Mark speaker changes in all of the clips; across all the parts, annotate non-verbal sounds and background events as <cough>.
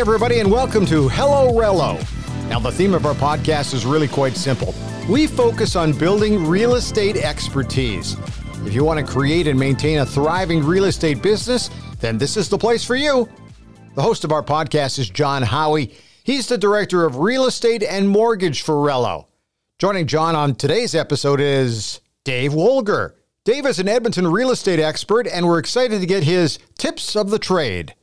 Speaker 1: everybody, and welcome to Hello Relo. Now, the theme of our podcast is really quite simple. We focus on building real estate expertise. If you want to create and maintain a thriving real estate business, then this is the place for you. The host of our podcast is John Howie. He's the director of real estate and mortgage for Relo. Joining John on today's episode is Dave Woolger. Dave is an Edmonton real estate expert, and we're excited to get his tips of the trade.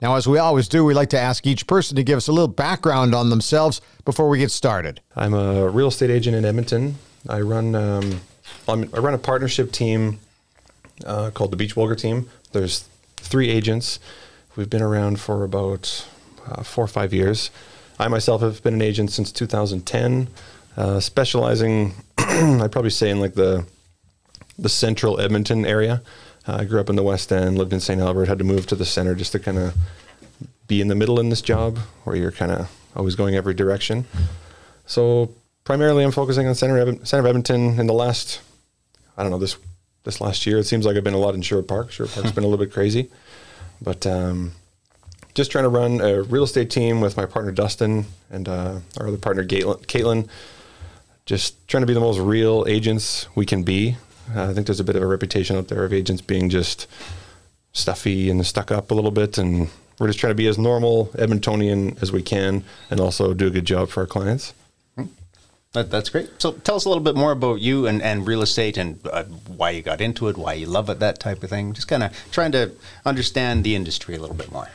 Speaker 1: Now, as we always do, we like to ask each person to give us a little background on themselves before we get started.
Speaker 2: I'm a real estate agent in Edmonton. I run um, I run a partnership team uh, called the Beech Woolger Team. There's three agents. We've been around for about uh, four or five years. I myself have been an agent since 2010, uh, specializing, <clears throat> I'd probably say in like the the central Edmonton area. I grew up in the West End, lived in St. Albert, had to move to the center just to kind of be in the middle in this job where you're kind of always going every direction. So primarily I'm focusing on center, center of Edmonton in the last, I don't know, this this last year. It seems like I've been a lot in Sherwood Park. Sherwood Park's been a little bit crazy. But um, just trying to run a real estate team with my partner Dustin and uh, our other partner Caitlin. Just trying to be the most real agents we can be uh, I think there's a bit of a reputation out there of agents being just stuffy and stuck up a little bit, and we're just trying to be as normal Edmontonian as we can, and also do a good job for our clients.
Speaker 3: Hmm. That, that's great. So tell us a little bit more about you and, and real estate and uh, why you got into it, why you love it, that type of thing. Just kind of trying to understand the industry a little bit more.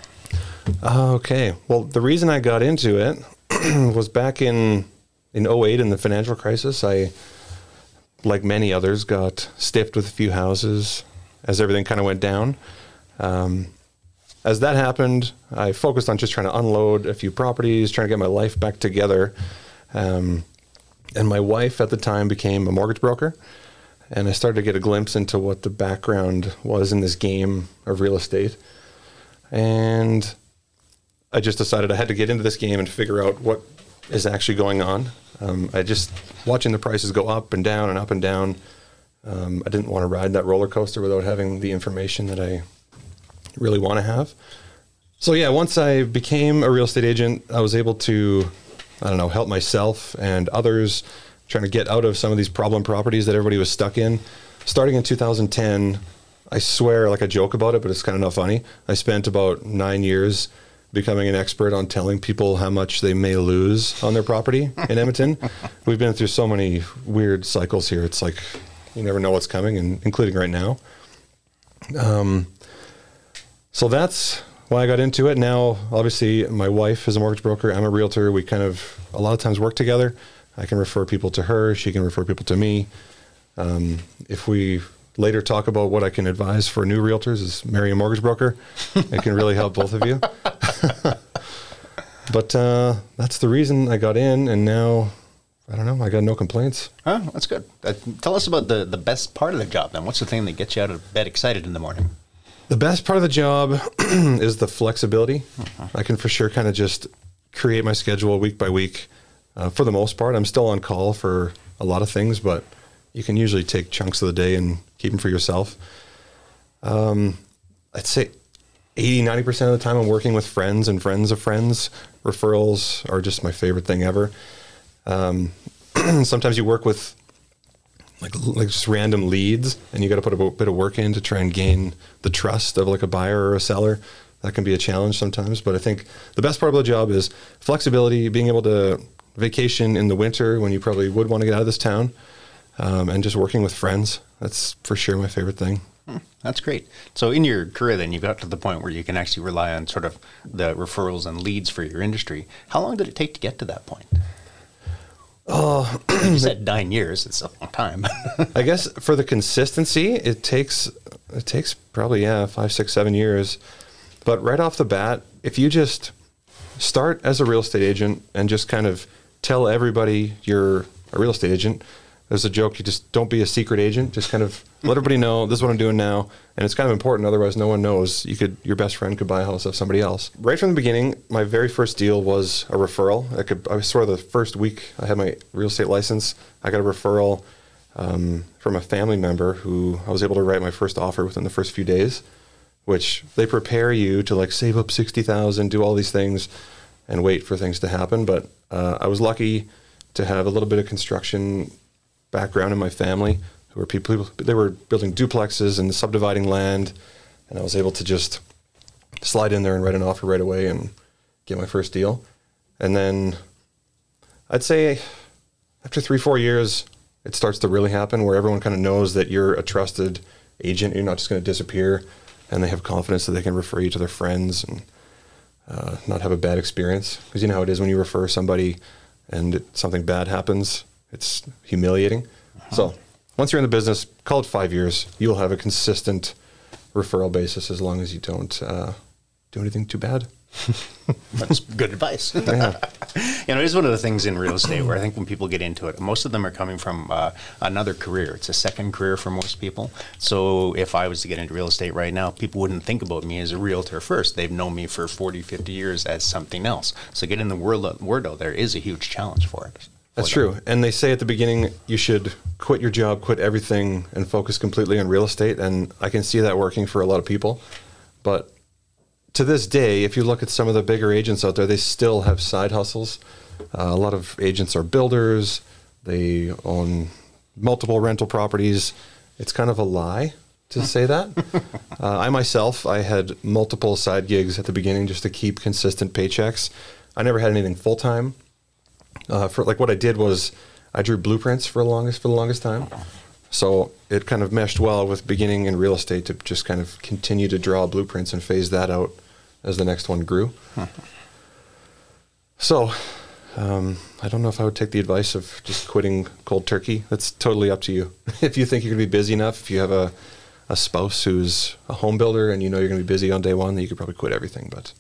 Speaker 2: Okay. Well, the reason I got into it <clears throat> was back in in 08 in the financial crisis. I like many others, got stiffed with a few houses as everything kind of went down. Um, as that happened, I focused on just trying to unload a few properties, trying to get my life back together. Um, and my wife at the time became a mortgage broker. And I started to get a glimpse into what the background was in this game of real estate. And I just decided I had to get into this game and figure out what is actually going on. Um, I just watching the prices go up and down and up and down. Um, I didn't want to ride that roller coaster without having the information that I really want to have. So yeah, once I became a real estate agent, I was able to, I don't know, help myself and others trying to get out of some of these problem properties that everybody was stuck in. Starting in 2010, I swear, like I joke about it, but it's kind of not funny. I spent about nine years becoming an expert on telling people how much they may lose on their property in Edmonton. <laughs> We've been through so many weird cycles here. It's like you never know what's coming, and including right now. Um, so that's why I got into it. Now, obviously, my wife is a mortgage broker. I'm a realtor. We kind of a lot of times work together. I can refer people to her. She can refer people to me. Um, if we later talk about what I can advise for new realtors is marry a mortgage broker. it can really help both of you. <laughs> but uh, that's the reason I got in, and now I don't know. I got no complaints.
Speaker 3: Oh, that's good. Uh, tell us about the the best part of the job. Then, what's the thing that gets you out of bed excited in the morning?
Speaker 2: The best part of the job <clears throat> is the flexibility. Uh-huh. I can for sure kind of just create my schedule week by week. Uh, for the most part, I'm still on call for a lot of things, but you can usually take chunks of the day and keep them for yourself. Um, I'd say 80, 90% of the time I'm working with friends and friends of friends. Referrals are just my favorite thing ever. Um, <clears throat> sometimes you work with like like just random leads and you got to put a bit of work in to try and gain the trust of like a buyer or a seller that can be a challenge sometimes but i think the best part of the job is flexibility being able to vacation in the winter when you probably would want to get out of this town um, and just working with friends. That's for sure my favorite thing.
Speaker 3: Hmm, that's great. So in your career, then you got to the point where you can actually rely on sort of the referrals and leads for your industry. How long did it take to get to that point? Oh, <clears throat> you said nine years. It's a long time. <laughs>
Speaker 2: I guess for the consistency, it takes it takes probably yeah five, six, seven years. But right off the bat, if you just start as a real estate agent and just kind of tell everybody you're a real estate agent, there's a joke. You just don't be a secret agent. Just kind of <laughs> let everybody know this is what I'm doing now, and it's kind of important. Otherwise, no one knows. You could your best friend could buy a house of somebody else. Right from the beginning, my very first deal was a referral. I could I swear the first week I had my real estate license, I got a referral um, from a family member who I was able to write my first offer within the first few days. which they prepare you to like save up 60,000, do all these things and wait for things to happen. But uh, I was lucky to have a little bit of construction background in my family who were people, they were building duplexes and subdividing land. And I was able to just slide in there and write an offer right away and get my first deal. And then I'd say after three, four years, it starts to really happen where everyone kind of knows that you're a trusted agent. You're not just going to disappear and they have confidence that they can refer you to their friends and uh, not have a bad experience. Because you know how it is when you refer somebody and it, something bad happens, it's humiliating. Uh-huh. So once you're in the business, call it five years, you'll have a consistent referral basis as long as you don't uh, do anything too bad. <laughs>
Speaker 3: That's good advice. <laughs> Yeah. you know, it is one of the things in real estate where I think when people get into it, most of them are coming from uh, another career. It's a second career for most people. So if I was to get into real estate right now, people wouldn't think about me as a realtor first. They've known me for 40, 50 years as something else. So getting the word, word out there is a huge challenge for it.
Speaker 2: That's true. And they say at the beginning you should quit your job, quit everything, and focus completely on real estate. And I can see that working for a lot of people. But to this day, if you look at some of the bigger agents out there, they still have side hustles. Uh, a lot of agents are builders. They own multiple rental properties. It's kind of a lie to say that. <laughs> uh, I myself, I had multiple side gigs at the beginning just to keep consistent paychecks. I never had anything full time. Uh, for like what I did was I drew blueprints for the longest for the longest time. So it kind of meshed well with beginning in real estate to just kind of continue to draw blueprints and phase that out as the next one grew. So um, I don't know if I would take the advice of just quitting cold turkey. That's totally up to you. <laughs> if you think you're going to be busy enough, if you have a, a spouse who's a home builder and you know you're going to be busy on day one, then you could probably quit everything. But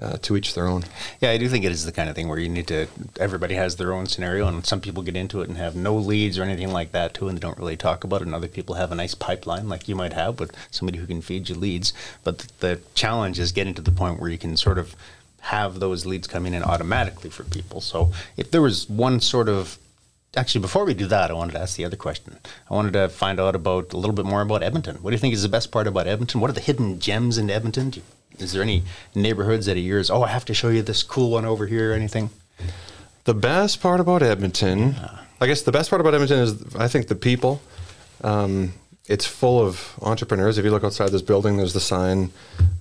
Speaker 2: uh, to each their own.
Speaker 3: Yeah, I do think it is the kind of thing where you need to. Everybody has their own scenario, and some people get into it and have no leads or anything like that too, and they don't really talk about it. And other people have a nice pipeline, like you might have, with somebody who can feed you leads. But the, the challenge is getting to the point where you can sort of have those leads coming in automatically for people. So if there was one sort of actually, before we do that, I wanted to ask the other question. I wanted to find out about a little bit more about Edmonton. What do you think is the best part about Edmonton? What are the hidden gems in Edmonton? Do you is there any neighborhoods that are yours? Oh, I have to show you this cool one over here or anything?
Speaker 2: The best part about Edmonton, I guess the best part about Edmonton is I think the people. Um, it's full of entrepreneurs. If you look outside this building, there's the sign,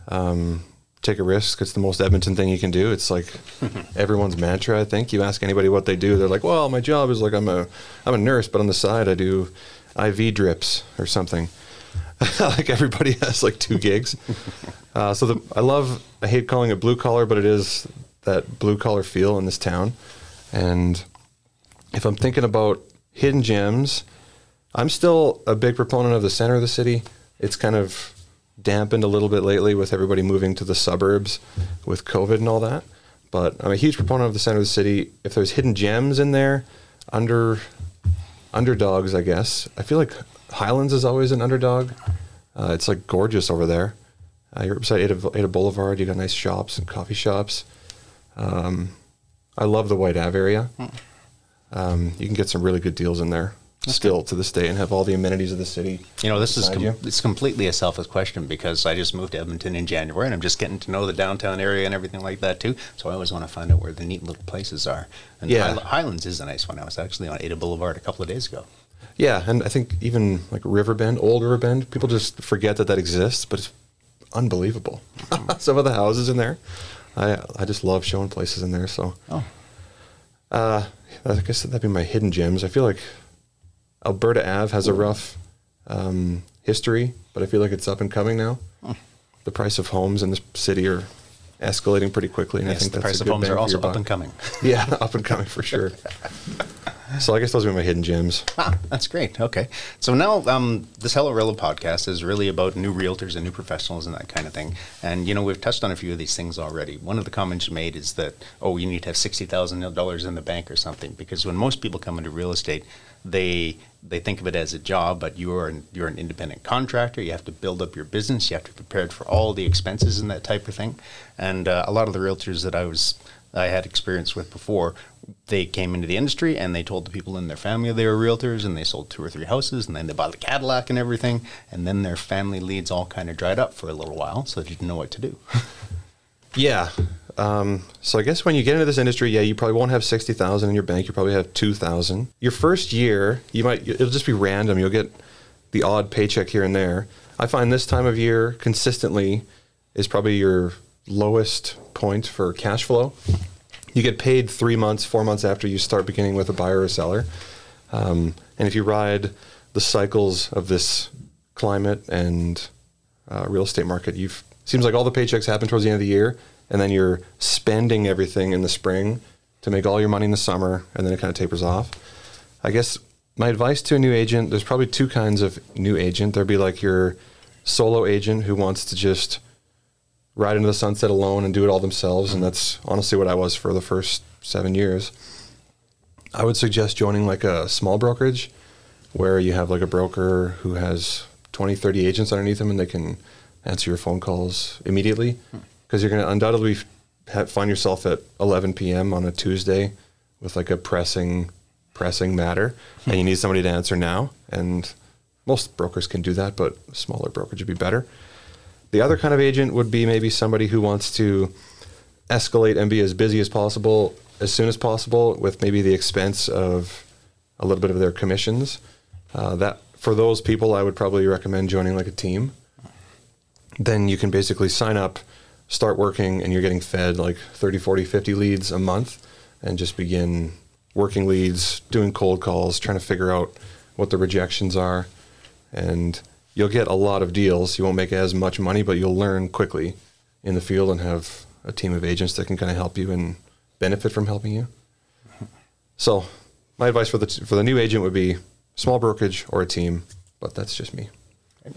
Speaker 2: um, take a risk. It's the most Edmonton thing you can do. It's like <laughs> everyone's mantra. I think you ask anybody what they do, they're like, "Well, my job is like I'm a I'm a nurse, but on the side I do IV drips or something." <laughs> like everybody has like two gigs. <laughs> Uh, so the, I love, I hate calling it blue collar, but it is that blue collar feel in this town. And if I'm thinking about hidden gems, I'm still a big proponent of the center of the city. It's kind of dampened a little bit lately with everybody moving to the suburbs with COVID and all that. But I'm a huge proponent of the center of the city. If there's hidden gems in there, under underdogs, I guess. I feel like Highlands is always an underdog. Uh, it's like gorgeous over there. Uh, you're beside Ada, Ada Boulevard. You got nice shops and coffee shops. Um, I love the White Ave area. Hmm. Um, you can get some really good deals in there okay. still to this day and have all the amenities of the city.
Speaker 3: You know, this is com- it's completely a selfish question because I just moved to Edmonton in January and I'm just getting to know the downtown area and everything like that too. So I always want to find out where the neat little places are. And yeah. Highlands is a nice one. I was actually on Ada Boulevard a couple of days ago.
Speaker 2: Yeah, and I think even like Riverbend, old Riverbend, people just forget that that exists, but it's unbelievable. <laughs> Some of the houses in there, I I just love showing places in there. So, oh. uh, I guess that'd be my hidden gems. I feel like Alberta Ave has a rough um, history, but I feel like it's up and coming now. Oh. The price of homes in the city are escalating pretty quickly, and
Speaker 3: yes,
Speaker 2: I think that's
Speaker 3: the price of homes are also up and coming. <laughs>
Speaker 2: yeah, up and coming for sure. <laughs> So I guess those are my hidden gems.
Speaker 3: Ah, that's great. Okay. So now um, this Hello Relo podcast is really about new realtors and new professionals and that kind of thing. And, you know, we've touched on a few of these things already. One of the comments you made is that, oh, you need to have $60,000 in the bank or something. Because when most people come into real estate, they they think of it as a job, but you are an, you're an independent contractor. You have to build up your business. You have to be prepared for all the expenses and that type of thing. And uh, a lot of the realtors that I was I had experience with before. They came into the industry and they told the people in their family they were realtors and they sold two or three houses and then they bought a Cadillac and everything. And then their family leads all kind of dried up for a little while, so they didn't know what to do. <laughs>
Speaker 2: Yeah. Um, so I guess when you get into this industry, yeah, you probably won't have sixty thousand in your bank. You probably have two thousand. Your first year, you might it'll just be random. You'll get the odd paycheck here and there. I find this time of year consistently is probably your lowest point for cash flow. You get paid three months, four months after you start beginning with a buyer or seller. Um, and if you ride the cycles of this climate and uh, real estate market, you've seems like all the paychecks happen towards the end of the year, and then you're spending everything in the spring to make all your money in the summer, and then it kind of tapers off. I guess my advice to a new agent: there's probably two kinds of new agent. There'd be like your solo agent who wants to just ride into the sunset alone and do it all themselves, and mm-hmm. that's honestly what I was for the first seven years. I would suggest joining like a small brokerage where you have like a broker who has 20, 30 agents underneath them and they can answer your phone calls immediately hmm. because you're going to undoubtedly have, find yourself at 11 p.m. on a Tuesday with like a pressing pressing matter and you hmm. need somebody to answer now and most brokers can do that but a smaller brokerage would be better the other kind of agent would be maybe somebody who wants to escalate and be as busy as possible as soon as possible with maybe the expense of a little bit of their commissions uh, that for those people i would probably recommend joining like a team then you can basically sign up, start working, and you're getting fed like 30, 40, 50 leads a month and just begin working leads, doing cold calls, trying to figure out what the rejections are. And you'll get a lot of deals. You won't make as much money, but you'll learn quickly in the field and have a team of agents that can kind of help you and benefit from helping you. So, my advice for the for the new agent would be small brokerage or a team, but that's just me.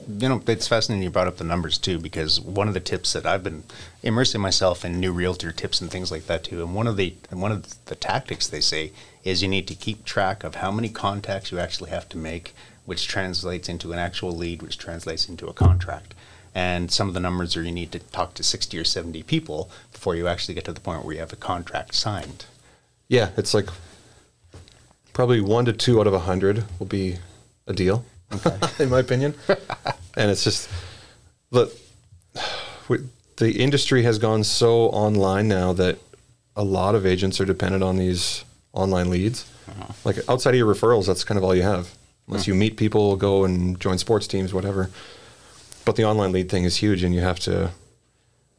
Speaker 3: You know, it's fascinating you brought up the numbers too, because one of the tips that I've been immersing myself in new realtor tips and things like that too, and one of the and one of the tactics they say is you need to keep track of how many contacts you actually have to make, which translates into an actual lead, which translates into a contract. And some of the numbers are you need to talk to 60 or 70 people before you actually get to the point where you have a contract signed.
Speaker 2: Yeah, it's like probably one to two out of a hundred will be a deal okay. <laughs> in my opinion. and it's just the the industry has gone so online now that a lot of agents are dependent on these online leads. Uh-huh. Like outside of your referrals, that's kind of all you have. Unless uh-huh. you meet people, go and join sports teams, whatever. But the online lead thing is huge, and you have to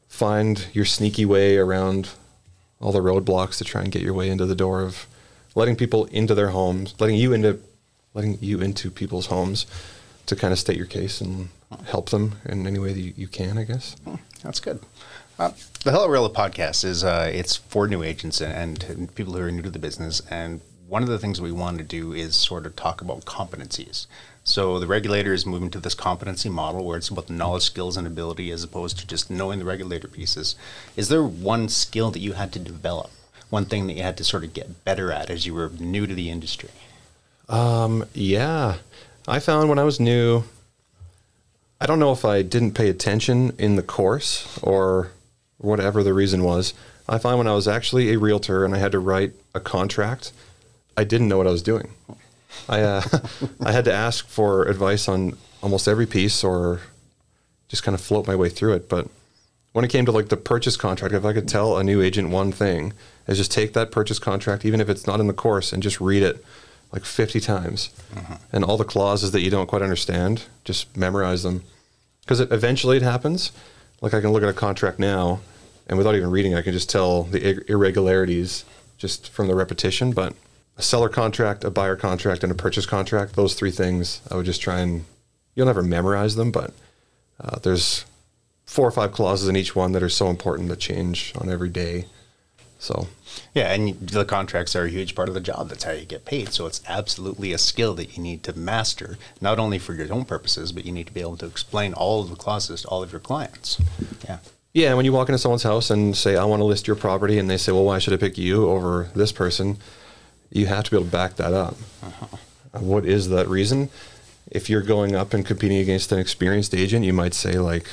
Speaker 2: find your sneaky way around all the roadblocks to try and get your way into the door of letting people into their homes, letting you into letting you into people's homes to kind of state your case and help them in any way that you, you can, I guess.
Speaker 3: Hmm, that's good. Uh, the Hello Realtor podcast is uh, it's for new agents and, and, people who are new to the business. And one of the things we want to do is sort of talk about competencies. So the regulator is moving to this competency model where it's about the knowledge, skills, and ability as opposed to just knowing the regulator pieces. Is there one skill that you had to develop? One thing that you had to sort of get better at as you were new to the industry?
Speaker 2: Um, yeah. I found when I was new, I don't know if I didn't pay attention in the course or whatever the reason was. I find when I was actually a realtor and I had to write a contract, I didn't know what I was doing. I uh, <laughs> I had to ask for advice on almost every piece or just kind of float my way through it. But when it came to like the purchase contract, if I could tell a new agent one thing, is just take that purchase contract, even if it's not in the course, and just read it like 50 times. Uh-huh. And all the clauses that you don't quite understand, just memorize them. Because eventually it happens. Like I can look at a contract now, and without even reading, I can just tell the irregularities just from the repetition. But a seller contract, a buyer contract, and a purchase contract, those three things, I would just try and, you'll never memorize them, but uh, there's four or five clauses in each one that are so important that change on every day. So,
Speaker 3: yeah, and the contracts are a huge part of the job. That's how you get paid. So it's absolutely a skill that you need to master, not only for your own purposes, but you need to be able to explain all of the clauses to all of your clients. Yeah.
Speaker 2: Yeah, And when you walk into someone's house and say, "I want to list your property," and they say, "Well, why should I pick you over this person?" You have to be able to back that up. Uh-huh. What is that reason? If you're going up and competing against an experienced agent, you might say like,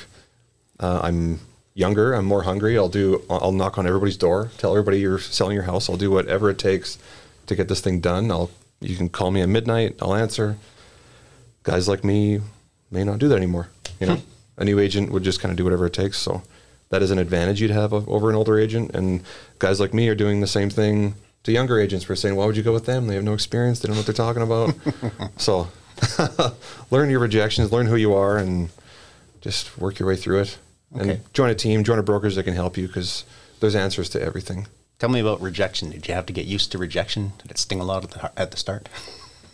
Speaker 2: uh, "I'm younger, I'm more hungry. I'll do. I'll knock on everybody's door, tell everybody you're selling your house. I'll do whatever it takes to get this thing done. I'll. You can call me at midnight. I'll answer. Guys like me may not do that anymore. You know, a new agent would just kind of do whatever it takes. So that is an advantage you'd have over an older agent. And guys like me are doing the same thing to younger agents. We're saying, why would you go with them? They have no experience. They don't know what they're talking about. <laughs> so <laughs> learn your rejections, learn who you are, and just work your way through it. Okay. And join a team, join a brokerage that can help you because there's answers to everything.
Speaker 3: Tell me about rejection. Did you have to get used to rejection? Did it sting a lot at the, at the start?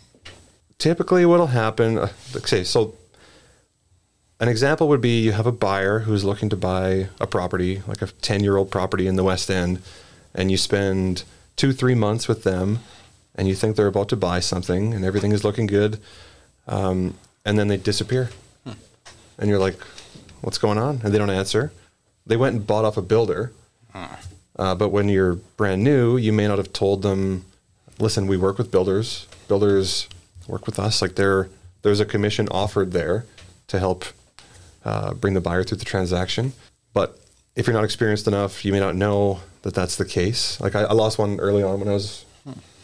Speaker 3: <laughs>
Speaker 2: Typically, what'll happen, uh, say, so an example would be you have a buyer who's looking to buy a property, like a 10 year old property in the West End, and you spend two, three months with them, and you think they're about to buy something, and everything is looking good, um, and then they disappear. Hmm. And you're like, what's going on? And they don't answer. They went and bought off a builder. Hmm. Uh, but when you're brand new, you may not have told them, listen, we work with builders. Builders work with us. Like there, there's a commission offered there to help uh, bring the buyer through the transaction. If you're not experienced enough, you may not know that that's the case. Like I, I lost one early on when I was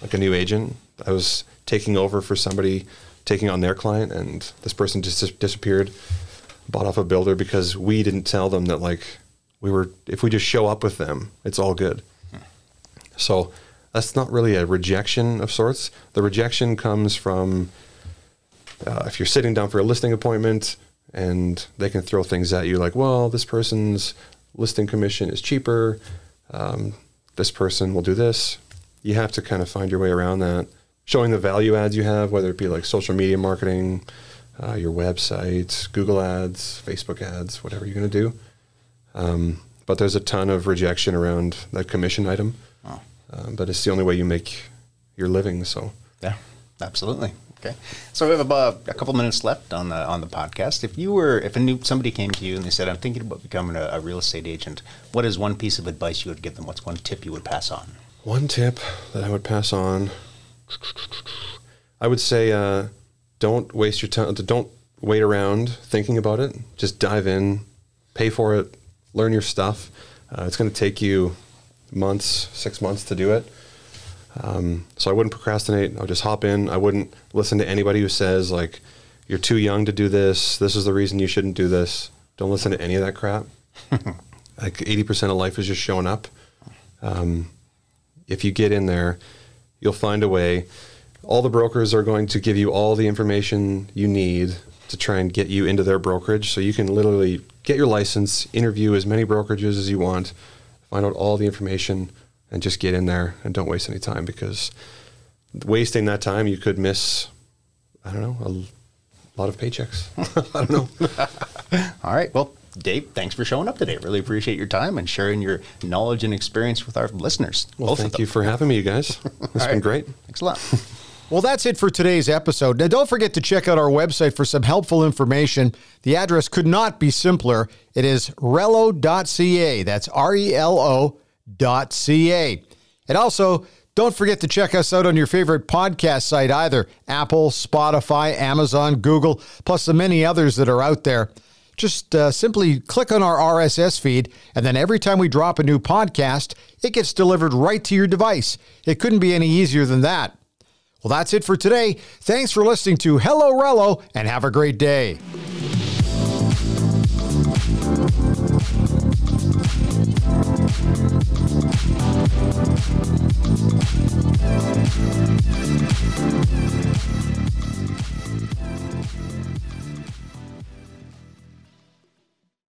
Speaker 2: like a new agent. I was taking over for somebody taking on their client, and this person just disappeared, bought off a builder because we didn't tell them that like we were. If we just show up with them, it's all good. So that's not really a rejection of sorts. The rejection comes from uh, if you're sitting down for a listing appointment and they can throw things at you like, well, this person's listing commission is cheaper. Um, this person will do this. You have to kind of find your way around that. Showing the value adds you have, whether it be like social media marketing, uh, your website, Google ads, Facebook ads, whatever you're going to do. Um, but there's a ton of rejection around that commission item. Oh. Um, but it's the only way you make your living. So
Speaker 3: yeah, absolutely. Okay, so we have about a couple minutes left on the on the podcast. If you were, if a new somebody came to you and they said, "I'm thinking about becoming a, a real estate agent," what is one piece of advice you would give them? What's one tip you would pass on?
Speaker 2: One tip that I would pass on, I would say, uh, don't waste your time. Don't wait around thinking about it. Just dive in, pay for it, learn your stuff. Uh, it's going to take you months, six months to do it. Um, so I wouldn't procrastinate. I would just hop in. I wouldn't listen to anybody who says like, "You're too young to do this. This is the reason you shouldn't do this." Don't listen to any of that crap. <laughs> like eighty percent of life is just showing up. Um, if you get in there, you'll find a way. All the brokers are going to give you all the information you need to try and get you into their brokerage. So you can literally get your license, interview as many brokerages as you want, find out all the information and just get in there and don't waste any time because wasting that time you could miss I don't know a lot of paychecks. <laughs> I don't know. <laughs>
Speaker 3: All right. Well, Dave, thanks for showing up today. Really appreciate your time and sharing your knowledge and experience with our listeners.
Speaker 2: Well, thank you for having me, you guys. <laughs> It's been right. great.
Speaker 3: Thanks a lot.
Speaker 1: Well, that's it for today's episode. Now, don't forget to check out our website for some helpful information. The address could not be simpler. It is relo.ca. That's R E L O ca. And also, don't forget to check us out on your favorite podcast site either Apple, Spotify, Amazon, Google, plus the many others that are out there. Just uh, simply click on our RSS feed, and then every time we drop a new podcast, it gets delivered right to your device. It couldn't be any easier than that. Well, that's it for today. Thanks for listening to Hello Relo, and have a great day.